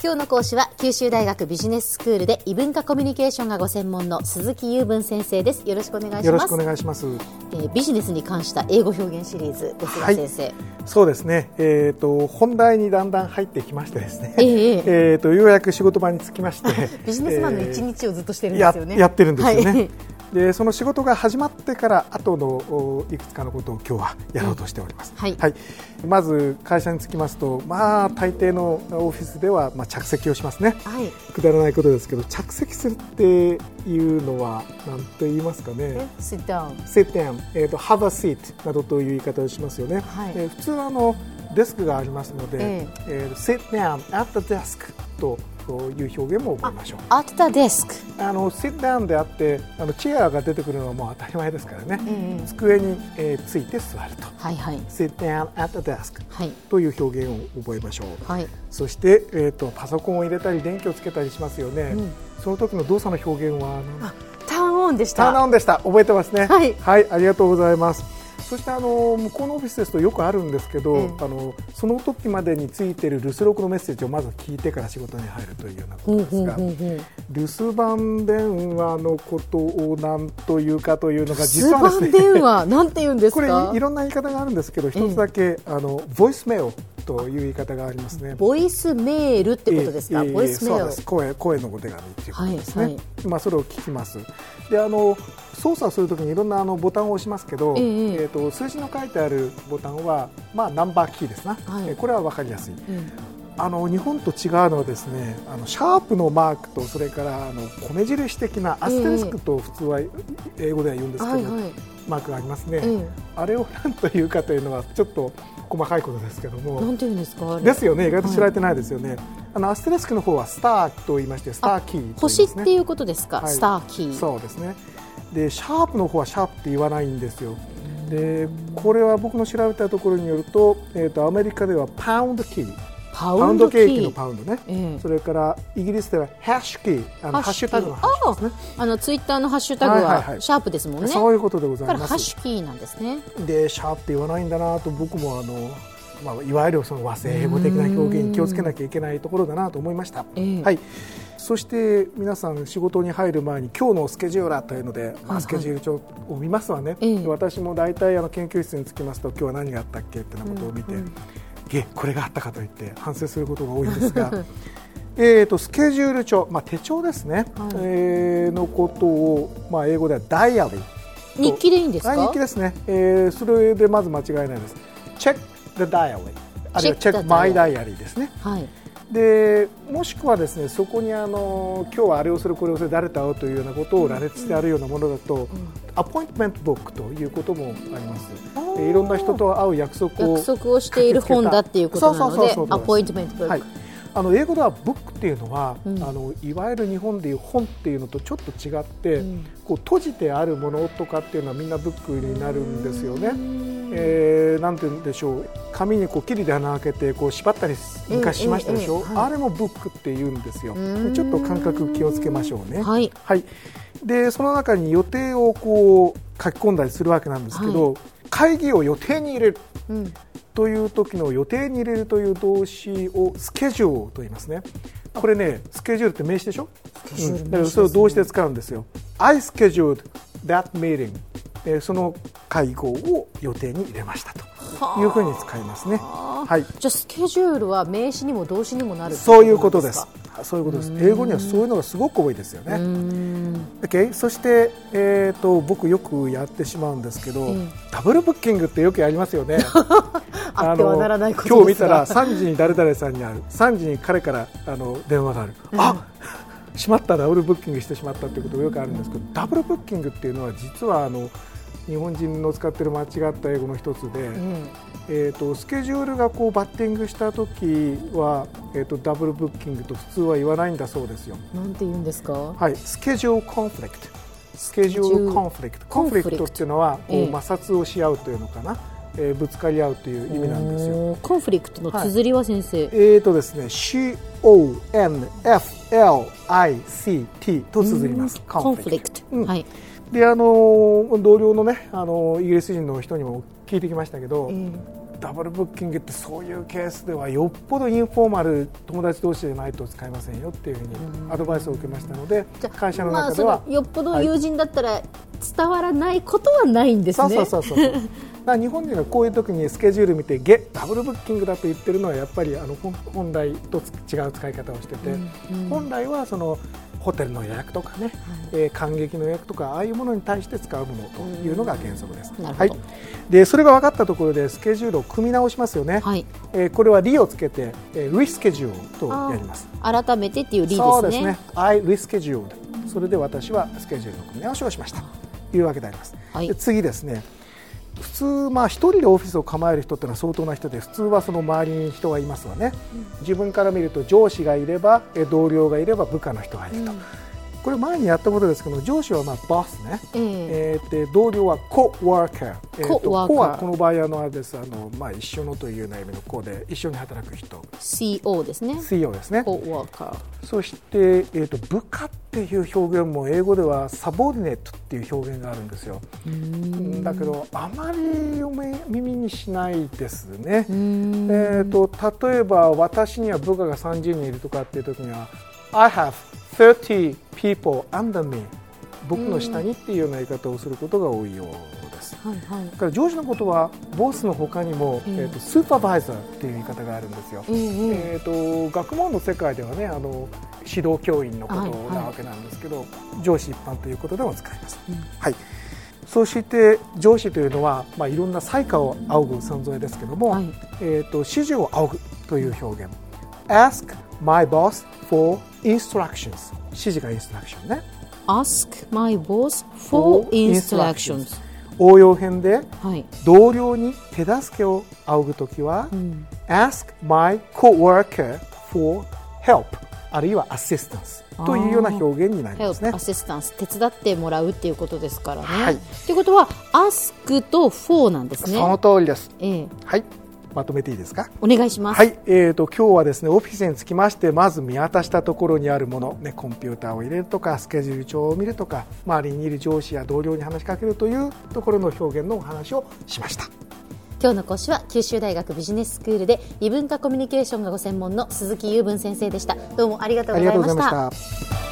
今日の講師は九州大学ビジネススクールで異文化コミュニケーションがご専門の鈴木雄文先生です。よろしくお願いします。よろしくお願いします。えービジネスに関した英語表現シリーズですが、はい。先生。そうですね。えっ、と本題にだんだん入ってきましてですね。ええ。えっとようやく仕事場に着きまして、ビジネスマンの一日をずっとしてるんでやすよね、やってるんですよね。はいでその仕事が始まってから後のおいくつかのことを今日はやろうとしております。はい。まず会社に着きますと、まあ大抵のオフィスではまあ着席をしますね。はい。くだらないことですけど、着席するっていうのは何と言いますかね。sit down sit down、えー、と have a seat などという言い方をしますよね、はい。えー普通はあのデスクがありますので、ええ。ー sit down at the desk という表現も覚えましょう。at the desk あの sit down であってあのチェアが出てくるのはもう当たり前ですからね、ええ机に、えーついて座ると。はいはい。sit down at the desk はい。という表現を覚えましょう、はい。そして、えー、とパソコンを入れたり電気をつけたりしますよね、うん。その時の動作の表現はターンオンでしターンたオンでした。覚えてますね。はいありがとうございます。そしてあの向こうのオフィスですとよくあるんですけど、ええあのその時までについている留守録のメッセージをまず聞いてから仕事に入るというようなことですが、留守番電話のことを何というかというのが実留はですね。電話なんて言うんですこれかいろんな言い方があるんですけど、一つだけ、あのボイスメールという言い方がありますね。ボイスメールってことですか、ええボイスメール声声のお手紙っていうことですね、はいまあ、それを聞きます。であの操作するときにいろんなあのボタンを押しますけど、えええーと数字の書いてあるボタンは、まあ、ナンバーキーですな、はい。えこれは分かりやすい。うんあの日本と違うのはですねあのシャープのマークとそれからあの米印的なアステリスクと普通は英語では言うんですけど、はいはいマークがありますね、ええあれを何というかというのはちょっと細かいことですけども。なんて言うんですかですよね、意外と知られてないですよね。あのアステリスクの方はスターと言いまして、スターキーと言います星ね、っていうことですか、はい。スターキー。そうですね。で、シャープの方はシャープって言わないんですよ。で、これは僕の調べたところによると、えっ、とアメリカではパウンドキー、パパウンドケーキのパウンドね。ええそれからイギリスではハッシュキー、あのハッシュタグのハッシュですね。あのツイッターのハッシュタグはいはいはいはシャープですもんね、そういうことでござだからハッいます。シュキーなんですねで、シャープって言わないんだなと僕もあの。まあ、いわゆるその和製英語的な表現に気をつけなきゃいけないところだなと思いました。ええはい。そして皆さん仕事に入る前に今日のスケジューラーというので、まあはいスケジュール帳を見ますわね。私も大体あの研究室に着きますと今日は何があったっけってなことを見て、えこれがあったかと言って反省することが多いんですが。えー、とスケジュール帳、まあ、手帳ですね、はい。えーのことを、まあ、英語ではダイアリーと。日記でいいんですか？あ日記ですね、えーそれでまず間違いないです。Check the diary あるいは Check the Check my diary ですね。はい。でもしくはですねそこにあの今日はあれをするこれをする誰と会うというようなことを羅列してあるようなものだと、アポイントメントブックということもあります。いろんな人と会う約束を約束をしている本だっていうことなのでアポイントメントブック、はい、あの英語ではブックっていうのは、うん。あのいわゆる日本でいう本っていうのとちょっと違って、うん。こう閉じてあるものとかっていうのはみんなブックになるんですよね。えーなんて言うんでしょう。紙にこう霧で穴開けてこう縛ったり昔しましたでしょ、ええええはい。あれもブックって言うんですよ。ん。ちょっと感覚気をつけましょうね。はい。でその中に予定をこう書き込んだりするわけなんですけど、会議を予定に入れる。うん。という時の予定に入れるという動詞をスケジュールと言いますね。これね、スケジュールって名詞でしょ？ケジュールうん。だからそれを動詞で使うんですよ。I scheduled that meeting. えーその会合を予定に入れましたというふうに使いますね。はい。じゃあスケジュールは名詞にも動詞にもなるそういうことです。そういうことです。英語にはそういうのがすごく多いですよね。OK、そして、えー、と僕よくやってしまうんですけど、ええダブルブッキングってよくやりますよね。あってはならないことですが今日見たら3時に誰々さんに会う3時に彼からあの電話がある、あしまったダブルブッキングしてしまったっていうことがよくあるんですけどダブルブッキングっていうのは実はあの日本人の使っている間違った英語の一つで、うん。えー、とスケジュールがこうバッティングした時は、えー、とダブルブッキングと普通は言わないんだそうですよ。なんて言うんですか？はい、 schedule conflict。schedule conflict。conflict っていうのは、こええ。う摩擦をし合うというのかな、えーぶつかり合うという意味なんですよ。 conflict の綴りは先生、えーとですね、C O N F L I C T と綴ります。コンフリクト、うん。はい、で、あの同僚のね、あのイギリス人の人にも聞いてきましたけど、えダブルブッキングってそういうケースではよっぽどインフォーマル友達同士でないと使えませんよっていうふうにアドバイスを受けましたので会社の中では、まあ、よっぽど友人だったら伝わらないことはないんですね、そうそうそうそうだ 日本人がこういう時にスケジュール見てゲダブルブッキングだと言ってるのはやっぱりあの本来と違う使い方をしてて、うんうん、本来はそのホテルの予約とかね、はい、えー、感激の予約とかああいうものに対して使うものというのが原則です。はい、でそれが分かったところでスケジュールを組み直しますよね。はい、えー、これはリをつけて、えー、リスケジュールとやります。改めてっていうリですね。そうですね。I rescheduled。それで私はスケジュールの組み直しをしましたというわけであります。はい、で次ですね。普通、まあ、一人でオフィスを構える人ってのは相当な人で普通はその周りに人がいますわね、自分から見ると上司がいれば同僚がいれば部下の人がいると、これ前にやったことですけど上司はまあボスね、えー、えー、で同僚はコワーカー、えー、とコはこの場合あのあれです。あの、まあ、一緒のというような意味のコで一緒に働く人。CO ですね。CO ですね。コワーカー。そして、えーと、部下っていう表現も英語ではサボディネットっていう表現があるんですよ。だけどあまり耳にしないですね。えーと例えば私には部下が30人いるとかっていう時には I have 30 people under me. 僕の下にっていうような言い方をすることが多いようです。はいはい、から上司のことはボスのほかにも、えーと、スーパーバイザーっていう言い方があるんですよ。えーと、学問の世界ではねあの指導教員のことなわけなんですけど、はい。はい、上司一般ということでも使います。うん、はい。そして上司というのは、まあ、いろんな対価を仰ぐ存在ですけども、はい、えーと、指示を仰ぐという表現。Ask my boss for instructions. 指示がインストラクションね。Ask my boss for instructions. 応用編で、はい、同僚に手助けを仰ぐときは、うん、Ask my co-worker for help. あるいはアシスタンスというような表現になりますね。アシスタンス手伝ってもらうっていうことですからね。はい、ということは ask と for なんですね。その通りです。ええ、はい。まとめていいですか？お願いします。はい、えーと、今日はですねオフィスにつきましてまず見渡したところにあるもの、ね、コンピューターを入れるとかスケジュール帳を見るとか周りにいる上司や同僚に話しかけるというところの表現のお話をしました。今日の講師は九州大学ビジネススクールで異文化コミュニケーションがご専門の鈴木雄文先生でした。どうもありがとうございました